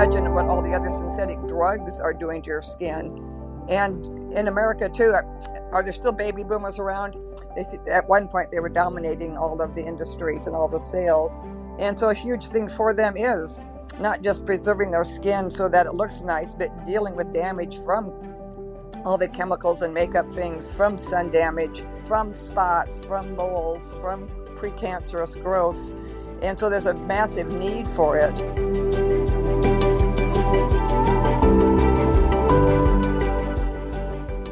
imagine what all the other synthetic drugs are doing to your skin. And in America too, are there still baby boomers around? They at one point they were dominating all of the industries and all the sales, and so a huge thing for them is not just preserving their skin so that it looks nice, but dealing with damage from all the chemicals and makeup things, from sun damage, from spots, from moles, from precancerous growths, and so there's a massive need for it.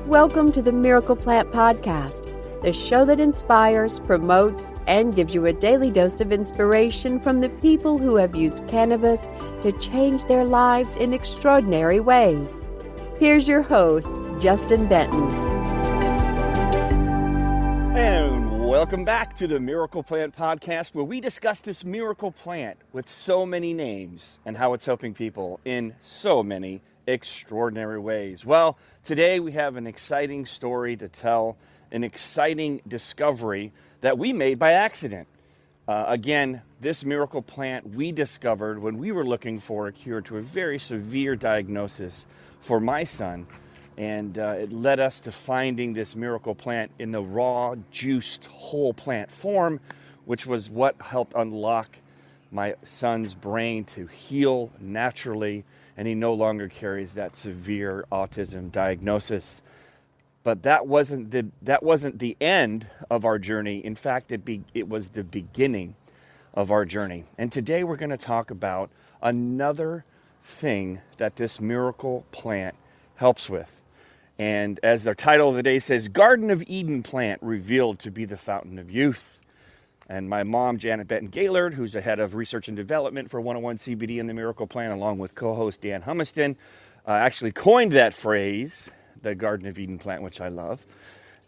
Welcome to the Miracle Plant Podcast, the show that inspires, promotes, and gives you a daily dose of inspiration from the people who have used cannabis to change their lives in extraordinary ways. Here's your host, Justin Benton. And welcome back to the Miracle Plant Podcast, where we discuss this miracle plant with so many names and how it's helping people in so many extraordinary ways. Well, today we have an exciting story to tell, an exciting discovery that we made by accident. Uh, again, this miracle plant we discovered when we were looking for a cure to a very severe diagnosis for my son. And uh, it led us to finding this miracle plant in the raw, juiced, whole plant form, which was what helped unlock my son's brain to heal naturally and he no longer carries that severe autism diagnosis. But that wasn't the that wasn't the end of our journey. In fact, it be, it was the beginning of our journey. And today we're going to talk about another thing that this miracle plant helps with. And as the title of the day says, Garden of Eden plant revealed to be the fountain of youth and my mom, Janet Benton Gaylord, who's the head of research and development for 101 CBD and the Miracle Plant, along with co host Dan Humiston, uh, actually coined that phrase, the Garden of Eden plant, which I love.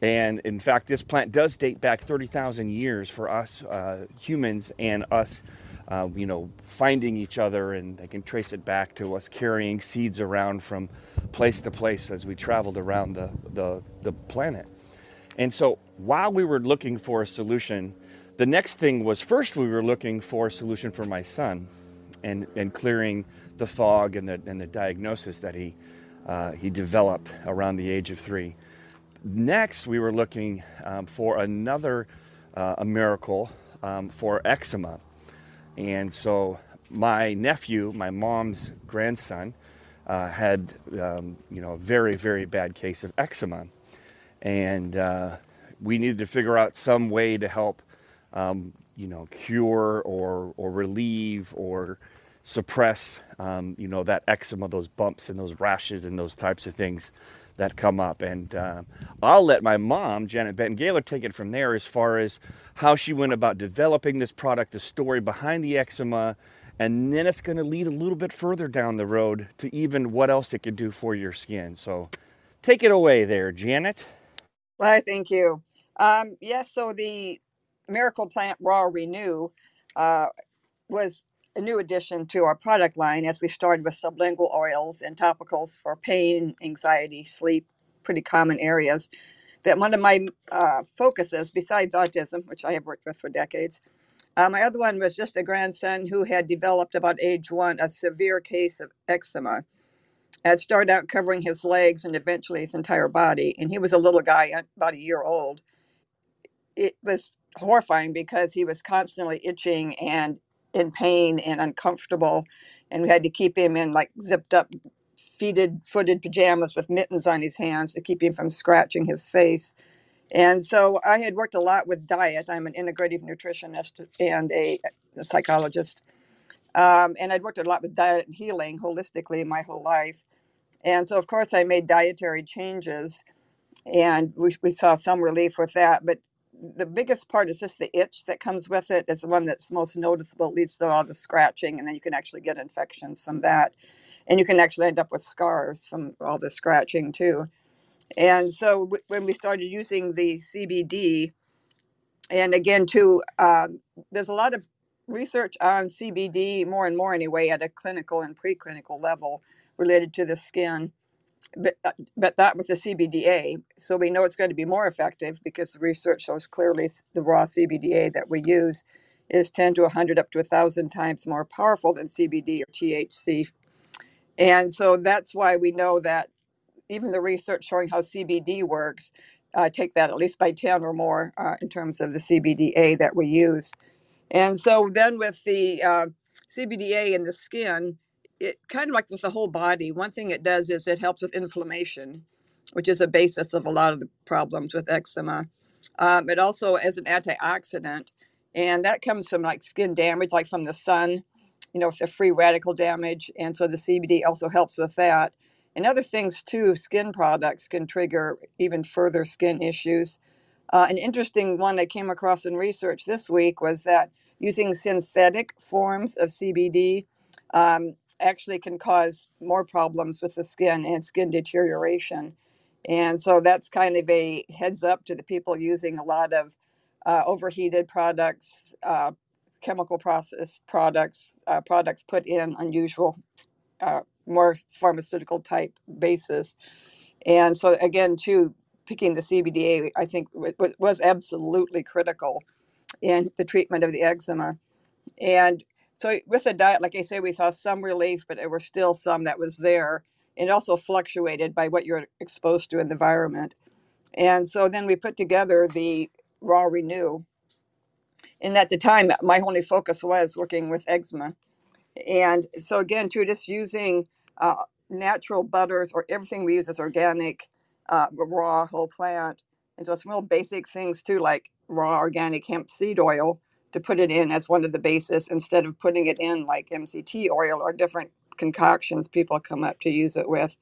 And in fact, this plant does date back 30,000 years for us uh, humans and us, uh, you know, finding each other, and they can trace it back to us carrying seeds around from place to place as we traveled around the, the, the planet. And so while we were looking for a solution, the next thing was first we were looking for a solution for my son and, and clearing the fog and the, and the diagnosis that he, uh, he developed around the age of three. Next, we were looking um, for another uh, a miracle um, for eczema. And so my nephew, my mom's grandson, uh, had um, you know a very very bad case of eczema, and uh, we needed to figure out some way to help um, you know, cure or or relieve or suppress, um, you know, that eczema, those bumps and those rashes and those types of things that come up. And uh, I'll let my mom, Janet Benton Gaylor, take it from there as far as how she went about developing this product, the story behind the eczema, and then it's going to lead a little bit further down the road to even what else it could do for your skin. So take it away there, Janet. Well, thank you. Um, yes, so the Miracle Plant Raw Renew uh, was a new addition to our product line as we started with sublingual oils and topicals for pain, anxiety, sleep, pretty common areas. But one of my uh, focuses, besides autism, which I have worked with for decades, uh, my other one was just a grandson who had developed about age one a severe case of eczema. It started out covering his legs and eventually his entire body. And he was a little guy, about a year old. It was horrifying because he was constantly itching and in pain and uncomfortable and we had to keep him in like zipped up feeted footed pajamas with mittens on his hands to keep him from scratching his face. And so i had worked a lot with diet. I'm an integrative nutritionist and a, a psychologist. Um, and i'd worked a lot with diet and healing holistically my whole life. And so of course i made dietary changes and we, we saw some relief with that but the biggest part is just the itch that comes with it is the one that's most noticeable. Leads to all the scratching and then you can actually get infections from that. And you can actually end up with scars from all the scratching too. And so w- when we started using the cbd and again too um, there's a lot of research on cbd more and more anyway at a clinical and preclinical level related to the skin but, uh, but that with the CBDA. So we know it's going to be more effective because the research shows clearly the raw CBDA that we use is 10 to 100 up to 1,000 times more powerful than CBD or THC And so that's why we know that even the research showing how CBD works, uh, take that at least by 10 or more uh, in terms of the CBDA that we use. And so then with the uh, CBDA in the skin, it kind of like with the whole body, one thing it does is it helps with inflammation, which is a basis of a lot of the problems with eczema. Um, it also is an antioxidant, and that comes from like skin damage, like from the sun, you know, the free radical damage. And so the CBD also helps with that. And other things too, skin products can trigger even further skin issues. Uh, an interesting one I came across in research this week was that using synthetic forms of CBD um, actually can cause more problems with the skin and skin deterioration. And so that's kind of a heads up to the people using a lot of uh, overheated products, uh, chemical processed products, uh, products put in unusual, uh, more pharmaceutical type basis. And so, again, too, picking the CBDA, I think wa- wa- was absolutely critical in the treatment of the eczema. And so, with the diet, like I say, we saw some relief, but there were still some that was there. It also fluctuated by what you're exposed to in the environment. And so then we put together the Raw Renew. And at the time, my only focus was working with eczema. And so again, too, just using uh, natural butters or everything we use is organic, uh, raw, whole plant. And so some real basic things too, like raw organic hemp seed oil to put it in as one of the bases instead of putting it in like MCT oil or different concoctions people come up to use it with.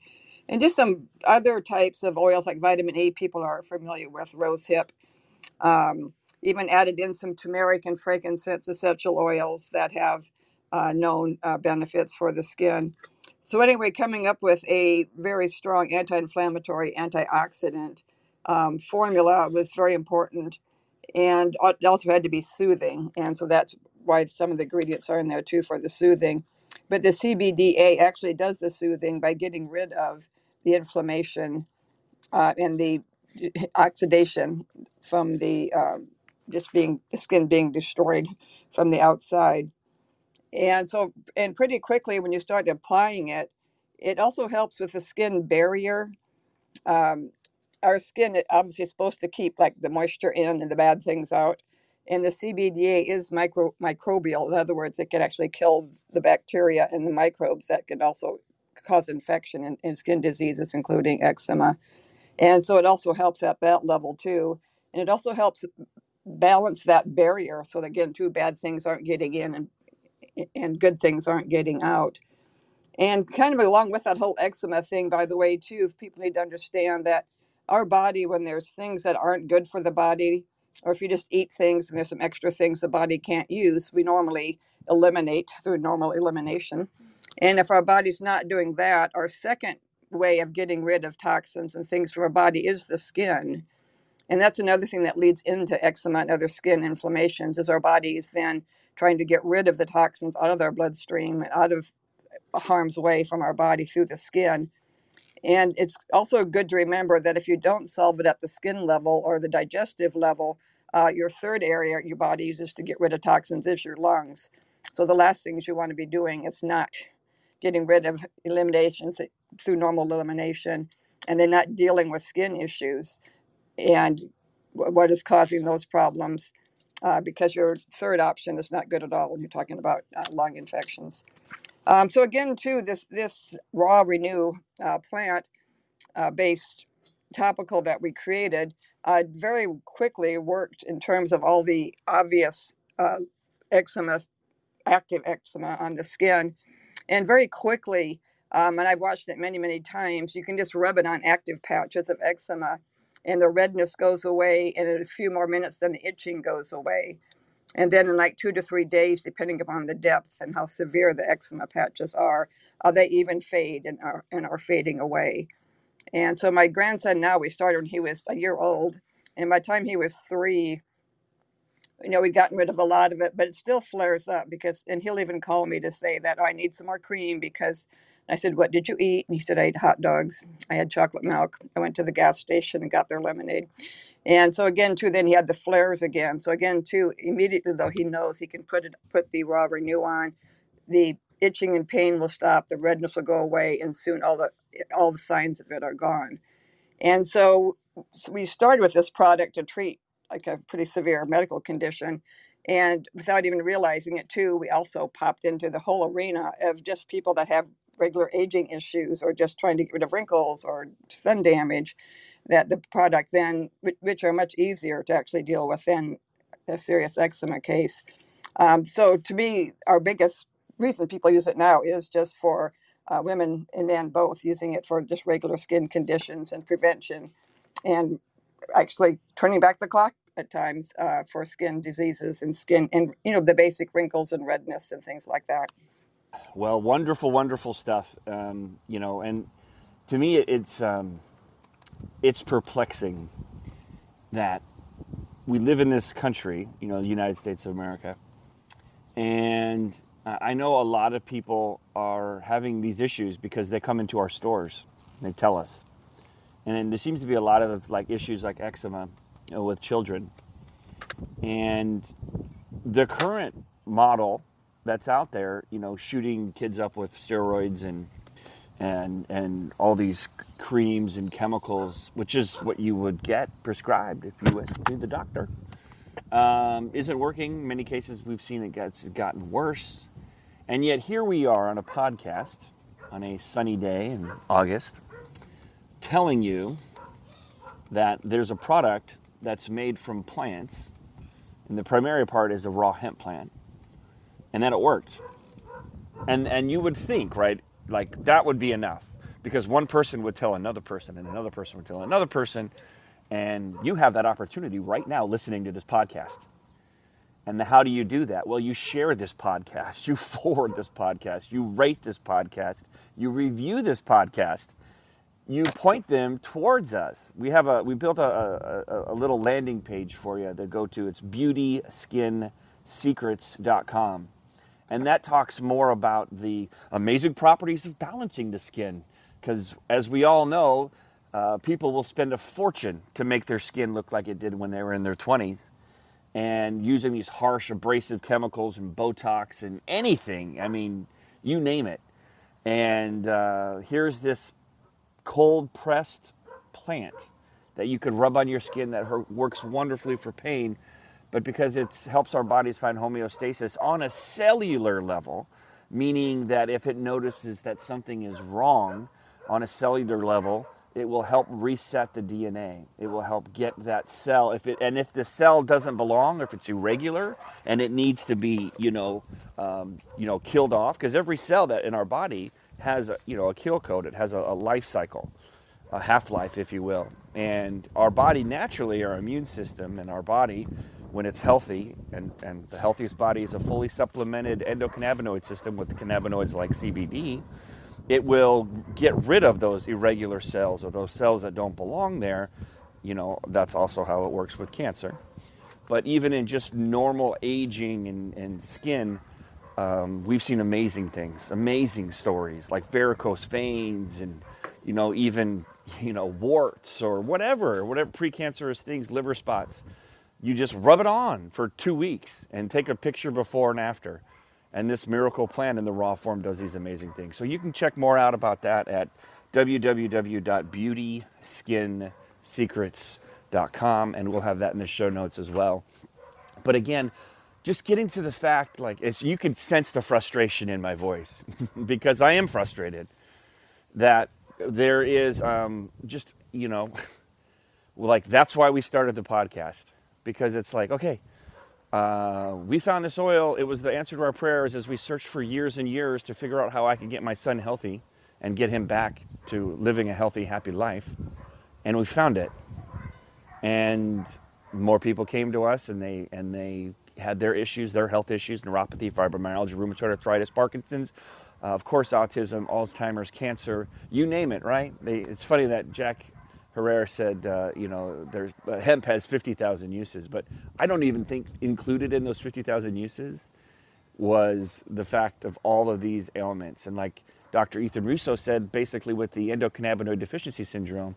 And just some other types of oils like vitamin E, people are familiar with rose hip um, even added in some turmeric and frankincense essential oils that have uh, known uh, benefits for the skin. So, anyway, coming up with a very strong anti inflammatory, antioxidant um, formula was very important. And it also had to be soothing. And so that's why some of the ingredients are in there too for the soothing. But the CBDA actually does the soothing by getting rid of the inflammation uh, and the oxidation from the um, just being the skin being destroyed from the outside. And so, and pretty quickly when you start applying it, it also helps with the skin barrier. Um, our skin obviously is supposed to keep like the moisture in and the bad things out. And the CBDA is micro microbial. In other words, it can actually kill the bacteria and the microbes that can also cause infection and, and skin diseases, including eczema. And so it also helps at that level too. And it also helps balance that barrier so that again, two bad things aren't getting in and and good things aren't getting out. And kind of along with that whole eczema thing, by the way, too, if people need to understand that our body, when there's things that aren't good for the body, or if you just eat things and there's some extra things the body can't use, we normally eliminate through normal elimination. And if our body's not doing that, our second way of getting rid of toxins and things from our body is the skin. And that's another thing that leads into eczema and other skin inflammations is our bodies then trying to get rid of the toxins out of our bloodstream, out of harm's way from our body through the skin. And it's also good to remember that if you don't solve it at the skin level or the digestive level, uh, your third area your body uses to get rid of toxins is your lungs. So the last things you want to be doing is not getting rid of elimination th- through normal elimination and then not dealing with skin issues and wh- what is causing those problems uh, because your third option is not good at all when you're talking about uh, lung infections. Um, so again, too, this this raw renew uh, plant uh, based topical that we created uh, very quickly worked in terms of all the obvious uh, eczema, active eczema on the skin, and very quickly. Um, and I've watched it many, many times. You can just rub it on active patches of eczema, and the redness goes away, and in a few more minutes, then the itching goes away and then in like two to three days, depending upon the depth and how severe the eczema patches are, uh, they even fade and are, and are fading away. And so my grandson now, we started when he was a year old. And by the time he was three, you know, we'd gotten rid of a lot of it, but it still flares up because, and he'll even call me to say that, oh, I need some more cream because I said, What did you eat? And he said, I ate hot dogs. I had chocolate milk. I went to the gas station and got their lemonade. And so again, too, then he had the flares again. So again, too, immediately though he knows he can put it put the raw renew on, the itching and pain will stop, the redness will go away, and soon all the all the signs of it are gone. And so, so we started with this product to treat like a pretty severe medical condition. And without even realizing it, too, we also popped into the whole arena of just people that have regular aging issues or just trying to get rid of wrinkles or sun damage. That the product then, which are much easier to actually deal with than a serious eczema case. Um, so to me, our biggest reason people use it now is just for uh, women and men both using it for just regular skin conditions and prevention, and actually turning back the clock at times uh, for skin diseases and skin and you know the basic wrinkles and redness and things like that. Well, wonderful, wonderful stuff. Um, you know, and to me, it's um, it's perplexing that we live in this country, you know, the United States of America, and I know a lot of people are having these issues because they come into our stores. They tell us, and there seems to be a lot of like issues like eczema you know, with children. And the current model that's out there, you know, shooting kids up with steroids and and and all these creams and chemicals, which is what you would get prescribed if you went to the doctor, um, isn't working. In many cases, we've seen it gets gotten worse. And yet, here we are on a podcast on a sunny day in August telling you that there's a product that's made from plants, and the primary part is a raw hemp plant, and that it worked. And, and you would think, right, like that would be enough because one person would tell another person, and another person would tell another person, and you have that opportunity right now listening to this podcast and how do you do that? Well, you share this podcast, you forward this podcast, you rate this podcast, you review this podcast, you point them towards us. We have a we built a, a, a little landing page for you to go to. It's beautyskinsecrets.com. And that talks more about the amazing properties of balancing the skin. Because as we all know, uh, people will spend a fortune to make their skin look like it did when they were in their 20s and using these harsh abrasive chemicals and Botox and anything. I mean, you name it. And uh, here's this cold pressed plant that you could rub on your skin that works wonderfully for pain, but because it helps our bodies find homeostasis on a cellular level, meaning that if it notices that something is wrong on a cellular level, it will help reset the DNA. It will help get that cell. If it and if the cell doesn't belong, or if it's irregular and it needs to be, you know, um, you know, killed off, because every cell that in our body has, a, you know, a kill code. It has a, a life cycle, a half life, if you will. And our body naturally, our immune system, and our body, when it's healthy, and and the healthiest body is a fully supplemented endocannabinoid system with cannabinoids like CBD it will get rid of those irregular cells or those cells that don't belong there. You know, that's also how it works with cancer. But even in just normal aging and, and skin, um, we've seen amazing things, amazing stories like varicose veins and, you know, even, you know, warts or whatever, whatever precancerous things, liver spots. You just rub it on for two weeks and take a picture before and after and this miracle plant in the raw form does these amazing things. So you can check more out about that at www.beautyskinsecrets.com, and we'll have that in the show notes as well. But again, just getting to the fact, like you can sense the frustration in my voice because I am frustrated that there is um, just you know, like that's why we started the podcast because it's like okay uh, we found this oil. It was the answer to our prayers as we searched for years and years to figure out how I could get my son healthy and get him back to living a healthy, happy life. And we found it. And more people came to us and they and they had their issues, their health issues, neuropathy, fibromyalgia, rheumatoid arthritis, Parkinson's, uh, of course, autism, Alzheimer's, cancer, you name it, right? They, it's funny that Jack Herer said, uh, you know, there's uh, hemp has 50,000 uses, but I don't even think included in those 50,000 uses was the fact of all of these ailments. And like Dr. Ethan Russo said, basically with the endocannabinoid deficiency syndrome,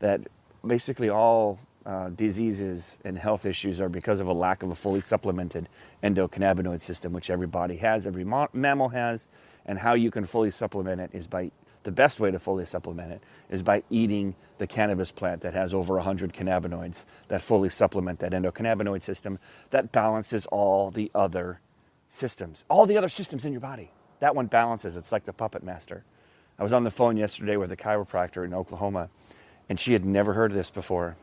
that basically all uh, diseases and health issues are because of a lack of a fully supplemented endocannabinoid system, which every body has, every mammal has, And how you can fully supplement it is by the best way to fully supplement it is by eating the cannabis plant that has over 100 cannabinoids that fully supplement that endocannabinoid system that balances all the other systems, all the other systems in your body. That one balances. It's like the puppet master. I was on the phone yesterday with a chiropractor in Oklahoma, and she had never heard of this before.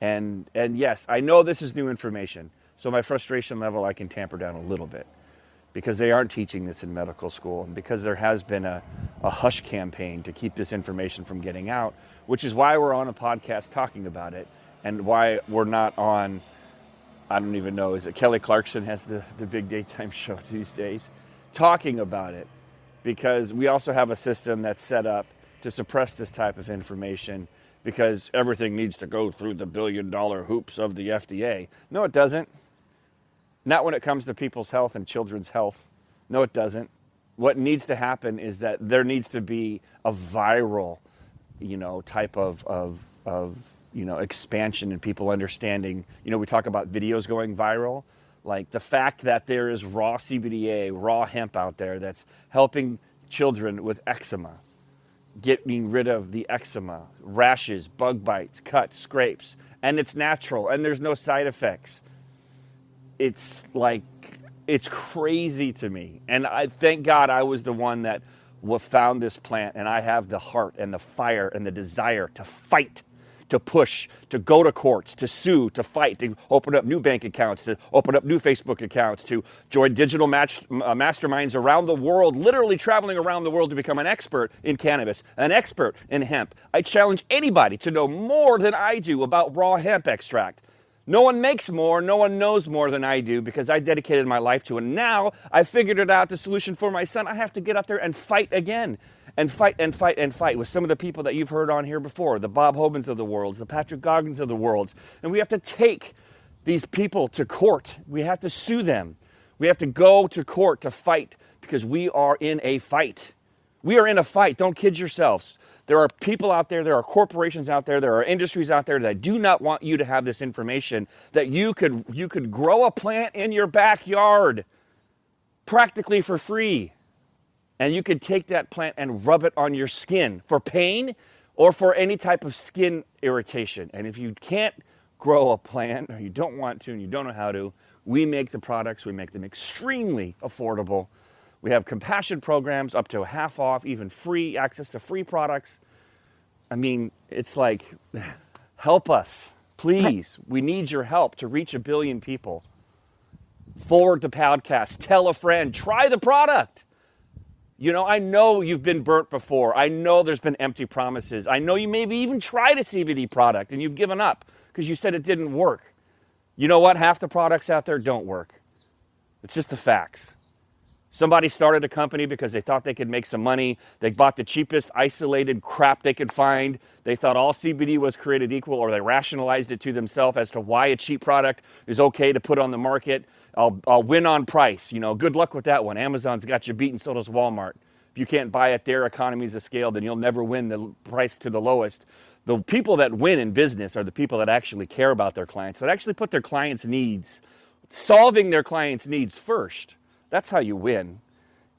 And, and yes, I know this is new information, so my frustration level I can tamper down a little bit because they aren't teaching this in medical school and because there has been a, a hush campaign to keep this information from getting out, which is why we're on a podcast talking about it and why we're not on, I don't even know, is it Kelly Clarkson has the, the big daytime show these days, talking about it because we also have a system that's set up to suppress this type of information because everything needs to go through the billion dollar hoops of the FDA. No, it doesn't. Not when it comes to people's health and children's health. No, it doesn't. What needs to happen is that there needs to be a viral, you know, type of, of, of you know, expansion and people understanding. You know, we talk about videos going viral. Like the fact that there is raw CBDA, raw hemp out there that's helping children with eczema, getting rid of the eczema, rashes, bug bites, cuts, scrapes, and it's natural and there's no side effects it's like it's crazy to me. And I thank God I was the one that found this plant, and I have the heart and the fire and the desire to fight, to push, to go to courts, to sue, to fight, to open up new bank accounts, to open up new Facebook accounts, to join digital match, uh, masterminds around the world, literally traveling around the world to become an expert in cannabis, an expert in hemp. I challenge anybody to know more than I do about raw hemp extract. No one makes more, no one knows more than I do because I dedicated my life to it. And now I figured it out the solution for my son. I have to get out there and fight again and fight and fight and fight with some of the people that you've heard on here before the Bob Hobens of the world, the Patrick Goggins of the world. And we have to take these people to court. We have to sue them. We have to go to court to fight because we are in a fight. We are in a fight. Don't kid yourselves. There are people out there, there are corporations out there, there are industries out there that do not want you to have this information that you could you could grow a plant in your backyard practically for free. And you could take that plant and rub it on your skin for pain or for any type of skin irritation. And if you can't grow a plant or you don't want to and you don't know how to, we make the products, we make them extremely affordable we have compassion programs up to half off, even free access to free products. I mean, it's like, help us, please. We need your help to reach a billion people. Forward the podcast, tell a friend, try the product. You know, I know you've been burnt before. I know there's been empty promises. I know you maybe even tried a CBD product and you've given up because you said it didn't work. You know what? Half the products out there don't work. It's just the facts. Somebody started a company because they thought they could make some money. They bought the cheapest isolated crap they could find. They thought all CBD was created equal, or they rationalized it to themselves as to why a cheap product is okay to put on the market. I'll, I'll win on price. You know, good luck with that one. Amazon's got you beaten, so does Walmart. If you can't buy at their economies of scale, then you'll never win the price to the lowest. The people that win in business are the people that actually care about their clients, that actually put their clients' needs, solving their clients' needs first that's how you win.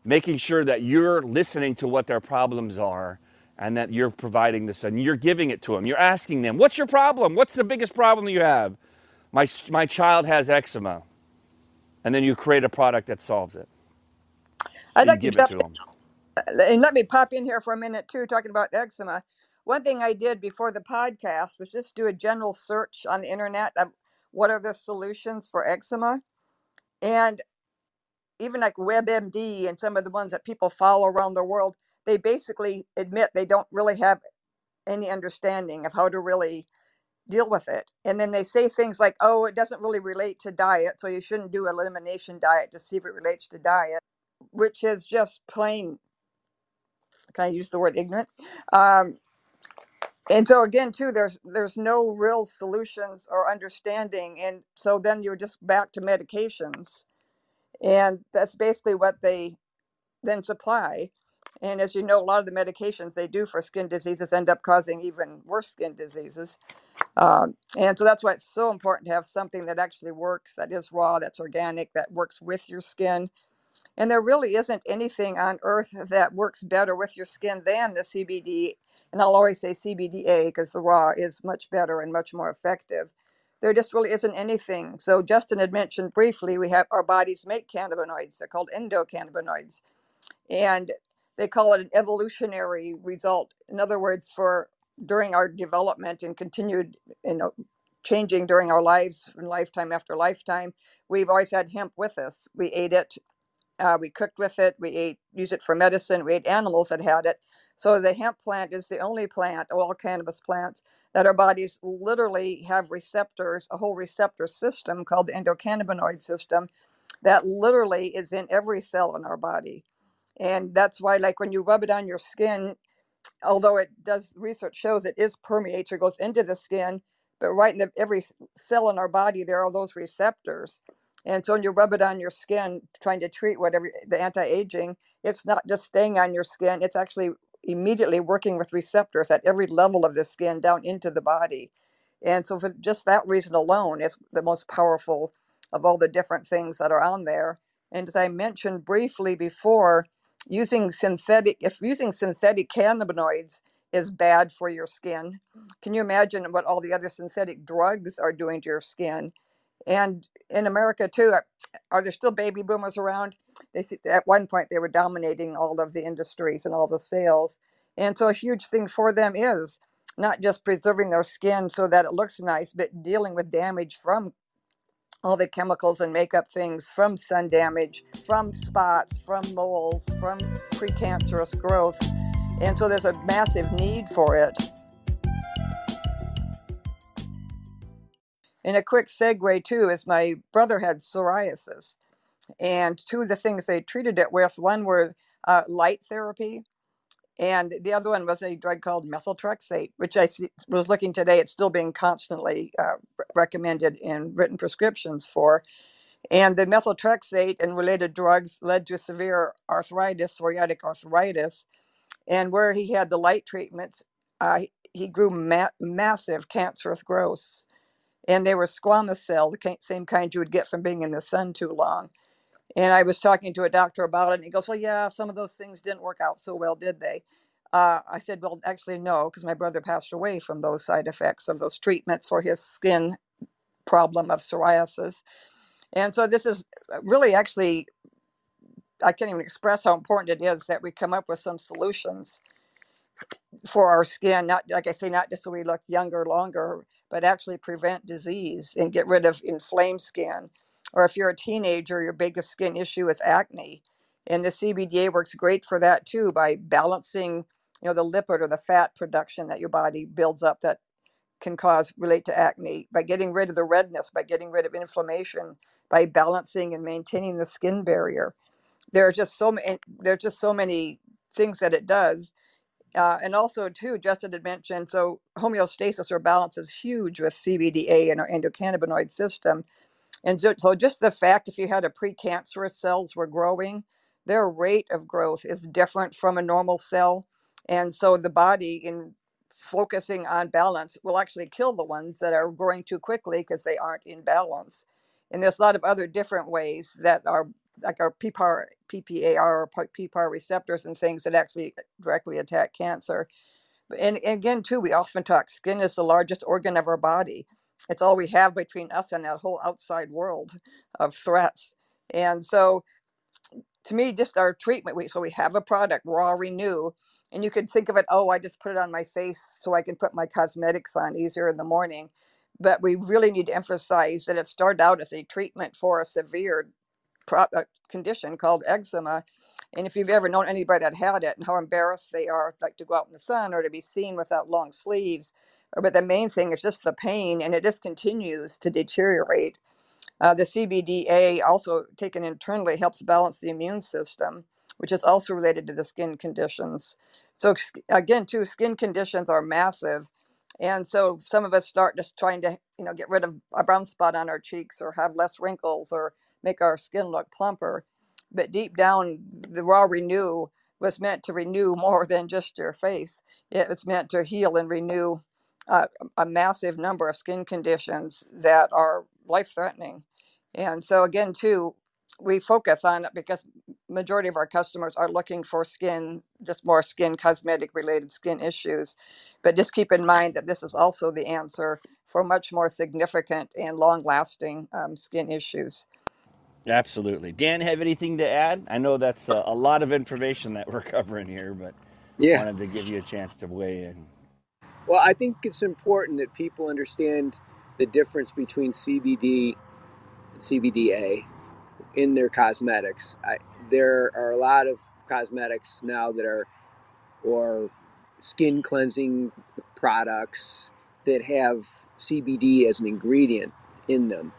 Making sure that you're listening to what their problems are and that you're providing this and you're giving it to them. You're asking them, What's your problem? What's the biggest problem you have? My, my child has eczema. And then you create a product that solves it. I'd like to jump and let me pop in here for a minute too, talking about eczema. One thing I did before the podcast was just do a general search on the internet of what are the solutions for eczema. And even like WebMD and some of the ones that people follow around the world, they basically admit they don't really have any understanding of how to really deal with it. And then they say things like, oh, it doesn't really relate to diet, so you shouldn't do elimination diet to see if it relates to diet, which is just plain, can I use the word ignorant? Um, and so again too there's there's no real solutions or understanding and so then you're just back to medications and that's basically what they then supply. And as you know, a lot of the medications they do for skin diseases end up causing even worse skin diseases. Um, and so that's why it's so important to have something that actually works, that is raw, that's organic, that works with your skin. And there really isn't anything on earth that works better with your skin than the CBD. And I'll always say CBDA because the raw is much better and much more effective. There just really isn't anything. So Justin had mentioned briefly, we have our bodies make cannabinoids. They're called endocannabinoids and they call it an evolutionary result. In other words, for during our development and continued, you know, changing during our lives lifetime after lifetime, we've always had hemp with us. We ate it, uh, we cooked with it, we ate used it for medicine, we ate animals that had it. So the hemp plant is the only plant, all cannabis plants, that our bodies literally have receptors, a whole receptor system called the endocannabinoid system, that literally is in every cell in our body. And that's why like when you rub it on your skin although it does research shows it is permeates or goes into the skin but right in the, every cell in our body there are those receptors. And so when you rub it on your skin trying to treat whatever the anti-aging it's not just staying on your skin it's actually immediately working with receptors at every level of the skin down into the body. And so for just that reason alone it's the most powerful of all the different things that are on there. And as i mentioned briefly before using synthetic if using synthetic cannabinoids is bad for your skin. Can you imagine what all the other synthetic drugs are doing to your skin and in america too are are there still baby boomers around they at one point they were dominating all of the industries and all the sales and so a huge thing for them is not just preserving their skin so that it looks nice but dealing with damage from all the chemicals and makeup things from sun damage, from spots, from moles, from precancerous growth. And so there's a massive need for it. And a quick segue, too, is my brother had psoriasis. And two of the things they treated it with one were uh, light therapy, and the other one was a drug called methotrexate, which I was looking today. It's still being constantly uh, recommended in written prescriptions for. And the methotrexate and related drugs led to severe arthritis, psoriatic arthritis. And where he had the light treatments, uh, he grew ma- massive cancerous growths. And they were squamous cell, the same kind you would get from being in the sun too long. And I was talking to a doctor about it, and he goes, Well, yeah, some of those things didn't work out so well, did they? Uh, I said, Well, actually, no, because my brother passed away from those side effects of those treatments for his skin problem of psoriasis. And so this is uh, really actually, I can't even express how important it is that we come up with some solutions for our skin. Not, like I say, not just so we look younger, longer, but actually prevent disease and get rid of inflamed skin or if you're a teenager, your biggest skin issue is acne. And the CBDA works great for that too by balancing, you know, the lipid or the fat production that your body builds up that can cause relate to acne by getting rid of the redness, by getting rid of inflammation, by balancing and maintaining the skin barrier. There are just so many. There's just so many things that it does, uh, and also too, Justin had mentioned so homeostasis or balance is huge with CBDA and our endocannabinoid system and so, so just the fact if you had a precancerous cells were growing, their rate of growth is different from a normal cell. And so the body in focusing on balance will actually kill the ones that are growing too quickly because they aren't in balance. And there's a lot of other different ways that are like our PPAR, PPAR or PPAR receptors and things that actually uh, directly attack cancer. And, and again, too, we often talk skin is the largest organ of our body it's all we have between us and that whole outside world of threats. And so, to me, just our treatment, we, so we have a product, Raw Renew, and you could think of it, oh, I just put it on my face so I can put my cosmetics on easier in the morning. But we really need to emphasize that it started out as a treatment for a severe pro- uh, condition called eczema. And if you've ever known anybody that had it and how embarrassed they are, like to go out in the sun or to be seen without long sleeves, but the main thing is just the pain, and it just continues to deteriorate. Uh, the CBDA, also taken internally, helps balance the immune system, which is also related to the skin conditions. So, again, too, skin conditions are massive. And so some of us start just trying to, you know, get rid of a brown spot on our cheeks or have less wrinkles or make our skin look plumper. But deep down, the raw renew was meant to renew more than just your face. It was meant to heal and renew uh, a massive number of skin conditions that are life threatening. And so, again, too, we focus on it because majority of our customers are looking for skin just more skin cosmetic related skin issues but just keep in mind that this is also the answer for much more significant and long lasting um, skin issues Absolutely. Dan, have anything to add? I know that's a, a lot of information that we're covering here, but Yeah. wanted to give you a chance to weigh in. Well, I think it's important that people understand the difference between CBD and CBDA in their cosmetics. I, there are a lot of cosmetics now that are, or skin cleansing products that have CBD as an ingredient in them.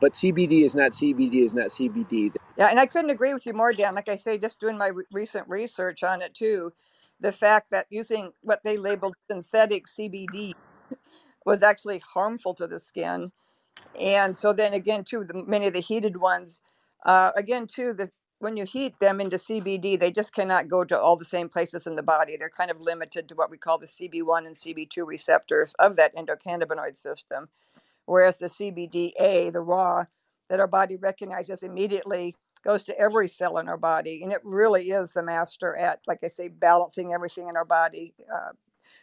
But CBD is not CBD is not CBD. Yeah, and I couldn't agree with you more, Dan. Like I say, just doing my re- recent research on it too, the fact that using what they labeled synthetic CBD was actually harmful to the skin. And so then again, too, the, many of the heated ones, uh, again, too, the when you heat them into CBD, they just cannot go to all the same places in the body. They're kind of limited to what we call the CB1 and CB2 receptors of that endocannabinoid system whereas the CBDA, the raw, that our body recognizes immediately goes to every cell in our body. And it really is the master at, like I say, balancing everything in our body. Uh,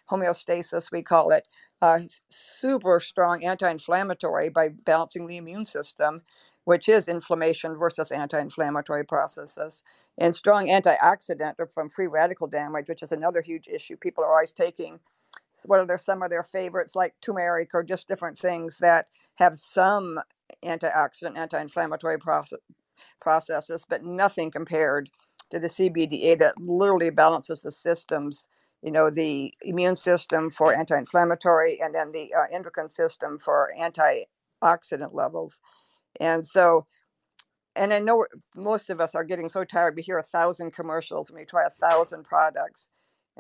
homeostasis, we call it. Uh, super strong anti inflammatory by balancing the immune system, which is inflammation versus anti inflammatory processes. And strong antioxidant from free radical damage, which is another huge issue. People are always taking what are their some of their favorites like turmeric or just different things that have some antioxidant anti-inflammatory process, processes but nothing compared to the cbda that literally balances the systems you know the immune system for anti-inflammatory and then the uh, endocrine system for antioxidant levels and so and I know most of us are getting so tired. We hear a thousand commercials and we try a thousand products.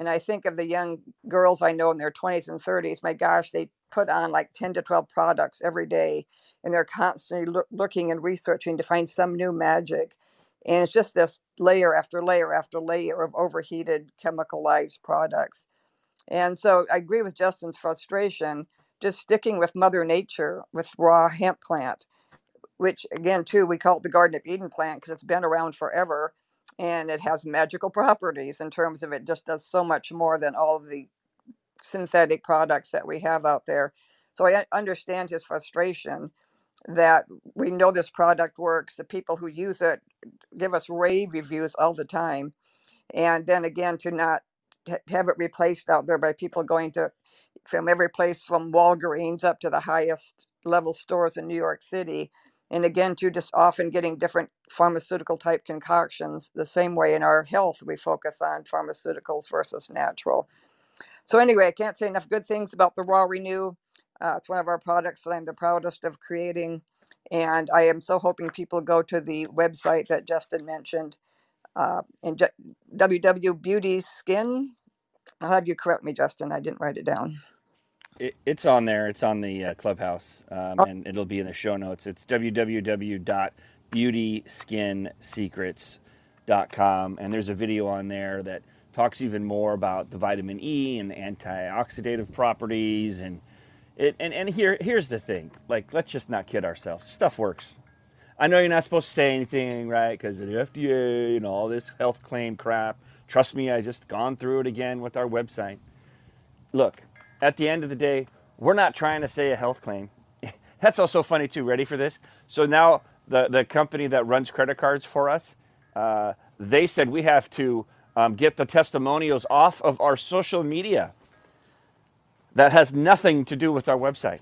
And I think of the young girls I know in their 20s and 30s. My gosh, they put on like 10 to 12 products every day, and they're constantly loo- looking and researching to find some new magic. And it's just this layer after layer after layer of overheated, chemicalized products. And so I agree with Justin's frustration. Just sticking with Mother Nature with raw hemp plant which again too we call it the garden of eden plant because it's been around forever and it has magical properties in terms of it just does so much more than all of the synthetic products that we have out there so i understand his frustration that we know this product works the people who use it give us rave reviews all the time and then again to not have it replaced out there by people going to from every place from Walgreens up to the highest level stores in New York City. And again, to just often getting different pharmaceutical type concoctions. The same way in our health, we focus on pharmaceuticals versus natural. So, anyway, I can't say enough good things about the Raw Renew. Uh, it's one of our products that I'm the proudest of creating. And I am so hoping people go to the website that Justin mentioned, uh, and Beauty Skin. I'll have you correct me, Justin. I didn't write it down. It, it's on there. It's on the uh, clubhouse, um, Oh, and it'll be in the show notes. It's www.beautyskinsecrets.com, and there's a video on there that talks even more about the vitamin E and the antioxidative properties. And it, and and here here's the thing. Like, let's just not kid ourselves. Stuff works. I know you're not supposed to say anything, right? Because of the FDA and all this health claim crap. Trust me, I just gone through it again with our website look, at the end of the day, we're not trying to say a health claim. That's also funny too. Ready for this? So now the the company that runs credit cards for us, uh, they said we have to um, get the testimonials off of our social media. That has nothing to do with our website.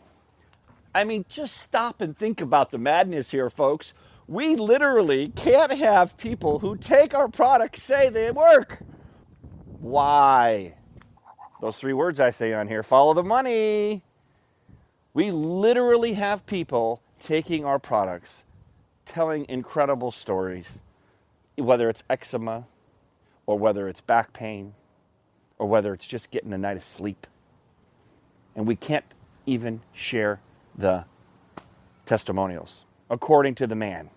I mean, just stop and think about the madness here, folks. We literally can't have people who take our products say they work. Why? Those three words I say on here follow the money. We literally have people taking our products, telling incredible stories, whether it's eczema or whether it's back pain or whether it's just getting a night of sleep. And we can't even share the testimonials, according to the man.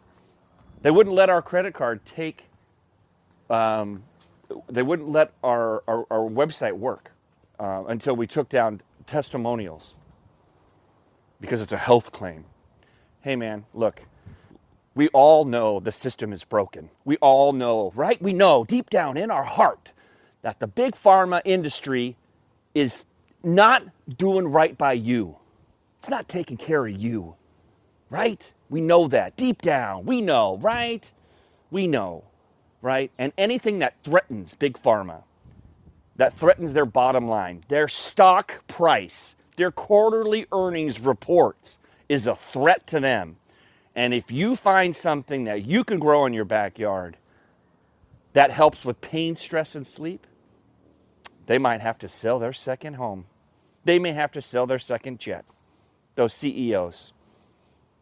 They wouldn't let our credit card take, um, they wouldn't let our, our, our website work uh, until we took down testimonials because it's a health claim. Hey, man, look, We all know the system is broken. We all know, right? We know deep down in our heart that the big pharma industry is not doing right by you. It's not taking care of you, right? We know that deep down. We know, right? We know, right? And anything that threatens big pharma, that threatens their bottom line, their stock price, their quarterly earnings reports is a threat to them. And if you find something that you can grow in your backyard that helps with pain, stress, and sleep, they might have to sell their second home. They may have to sell their second jet. Those CEOs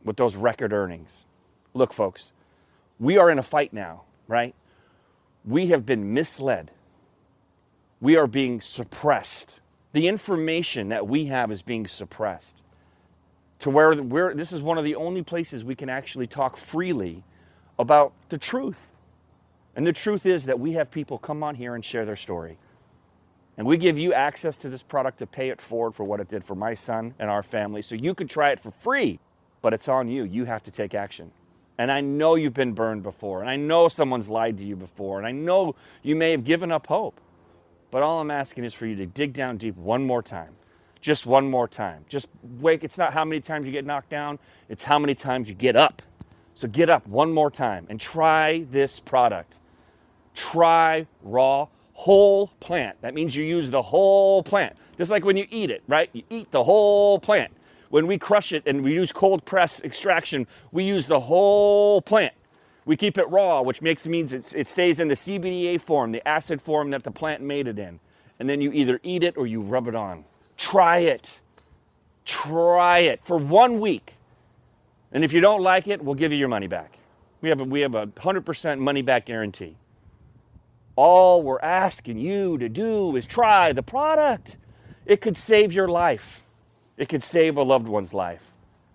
with those record earnings. Look, folks, we are in a fight now, right? We have been misled. We are being suppressed. The information that we have is being suppressed to where we're, this is one of the only places we can actually talk freely about the truth. And the truth is that we have people come on here and share their story. And we give you access to this product to pay it forward for what it did for my son and our family. So you can try it for free, but it's on you. You have to take action. And I know you've been burned before, and I know someone's lied to you before, and I know you may have given up hope. But all I'm asking is for you to dig down deep one more time. Just one more time. Just wake. It's not how many times you get knocked down, it's how many times you get up. So get up one more time and try this product. Try raw whole plant. That means you use the whole plant. Just like when you eat it, right? You eat the whole plant. When we crush it and we use cold press extraction, we use the whole plant. We keep it raw, which makes means it stays in the CBDA form, the acid form that the plant made it in. And then you either eat it or you rub it on. Try it. Try it for one week. And if you don't like it, we'll give you your money back. We have a, we have a 100% money back guarantee. All we're asking you to do is try the product. It could save your life. It could save a loved one's life.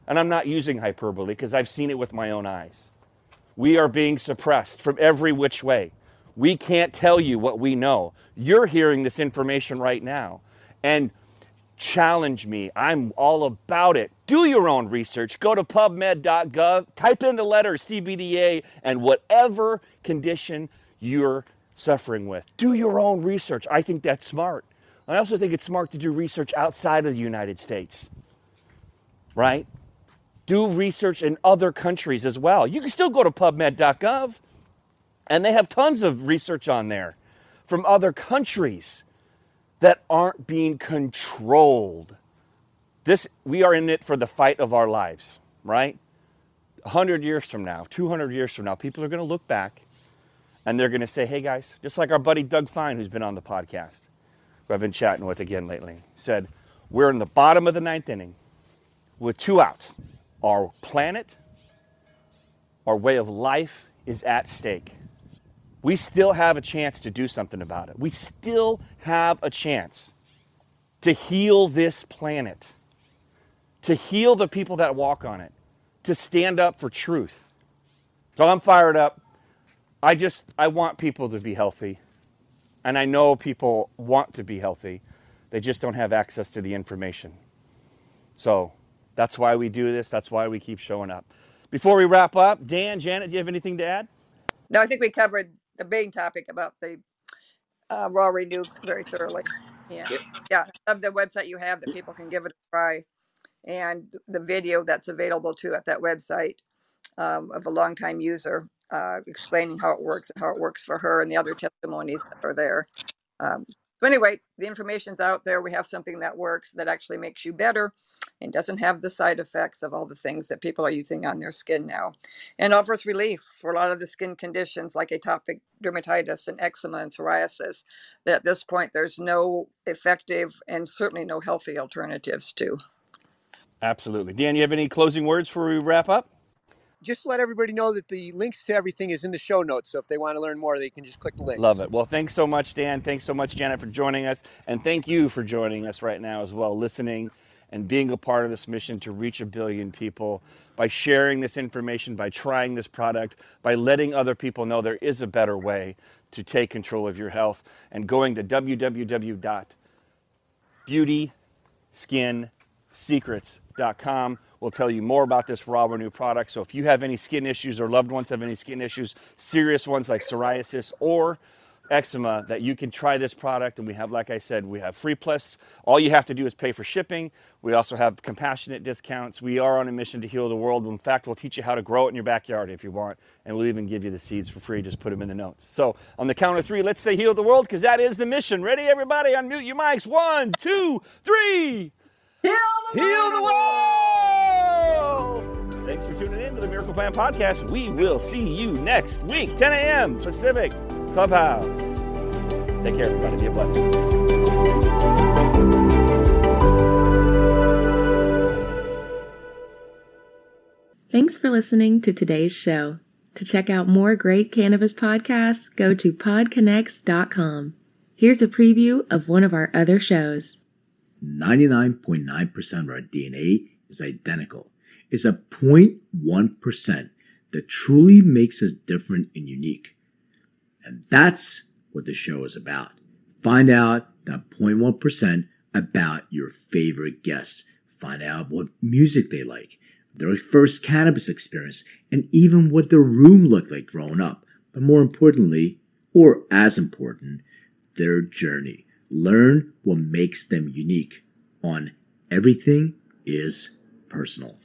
And I'm not using hyperbole because I've seen it with my own eyes. We are being suppressed from every which way. We can't tell you what we know. You're hearing this information right now. And challenge me. I'm all about it. Do your own research. Go to pubmed.gov, type in the letter CBDA, and whatever condition you're suffering with, do your own research. I think that's smart. I also think it's smart to do research outside of the United States, right? Do research in other countries as well. You can still go to pubmed.gov, and they have tons of research on there from other countries that aren't being controlled. This we are in it for the fight of our lives, right? 100 years from now, 200 years from now, people are going to look back and they're going to say, "Hey guys, just like our buddy Doug Fine who's been on the podcast, who I've been chatting with again lately, said, "We're in the bottom of the ninth inning with two outs. Our planet, our way of life is at stake." we still have a chance to do something about it. We still have a chance to heal this planet, to heal the people that walk on it, to stand up for truth. So I'm fired up. I just I want people to be healthy. And I know people want to be healthy. They just don't have access to the information. So that's why we do this. That's why we keep showing up. Before we wrap up, Dan, Janet, do you have anything to add? No, I think we covered the main topic about the uh, raw renew very thoroughly. Yeah, Yep. yeah. Of the website you have that people can give it a try, and the video that's available too at that website um, of a longtime user uh, explaining how it works and how it works for her, and the other testimonies that are there. Um, so anyway, the information's out there. We have something that works that actually makes you better and doesn't have the side effects of all the things that people are using on their skin now and offers relief for a lot of the skin conditions like atopic dermatitis and eczema and psoriasis that at this point there's no effective and certainly no healthy alternatives to Absolutely. Dan, you have any closing words before we wrap up? Just to let everybody know that the links to everything is in the show notes. So if they want to learn more, they can just click the links. Love it. Well, thanks so much, Dan. Thanks so much, Janet, for joining us. And thank you for joining us right now as well, listening and being a part of this mission to reach a billion people by sharing this information, by trying this product, by letting other people know there is a better way to take control of your health, and going to www.beautyskinsecrets.com. We'll tell you more about this Raw Renew product. So if you have any skin issues or loved ones have any skin issues, serious ones like psoriasis or eczema that you can try this product. And we have like i said we have free plus. All you have to do is pay for shipping. We also have compassionate discounts. We are on a mission to heal the world. In fact we'll teach you how to grow it in your backyard if you want. And we'll even give you the seeds for free. Just put them in the notes. So on the count of three let's say heal the world because that is the mission. Ready everybody? Unmute your mics. One two three. Heal the world. heal the world! thanks for tuning in to the Miracle Plant podcast. We will see you next week 10 a.m pacific Clubhouse. Take care, everybody. Be a blessing. Thanks for listening to today's show. To check out more great cannabis podcasts, go to podconnects.com. Here's a preview of one of our other shows. 99.9% of our DNA is identical. It's a 0.1% that truly makes us different and unique. And that's what the show is about. Find out that 0.1% about your favorite guests. Find out what music they like, their first cannabis experience, and even what their room looked like growing up. But more importantly, or as important, their journey. Learn what makes them unique on Everything is Personal.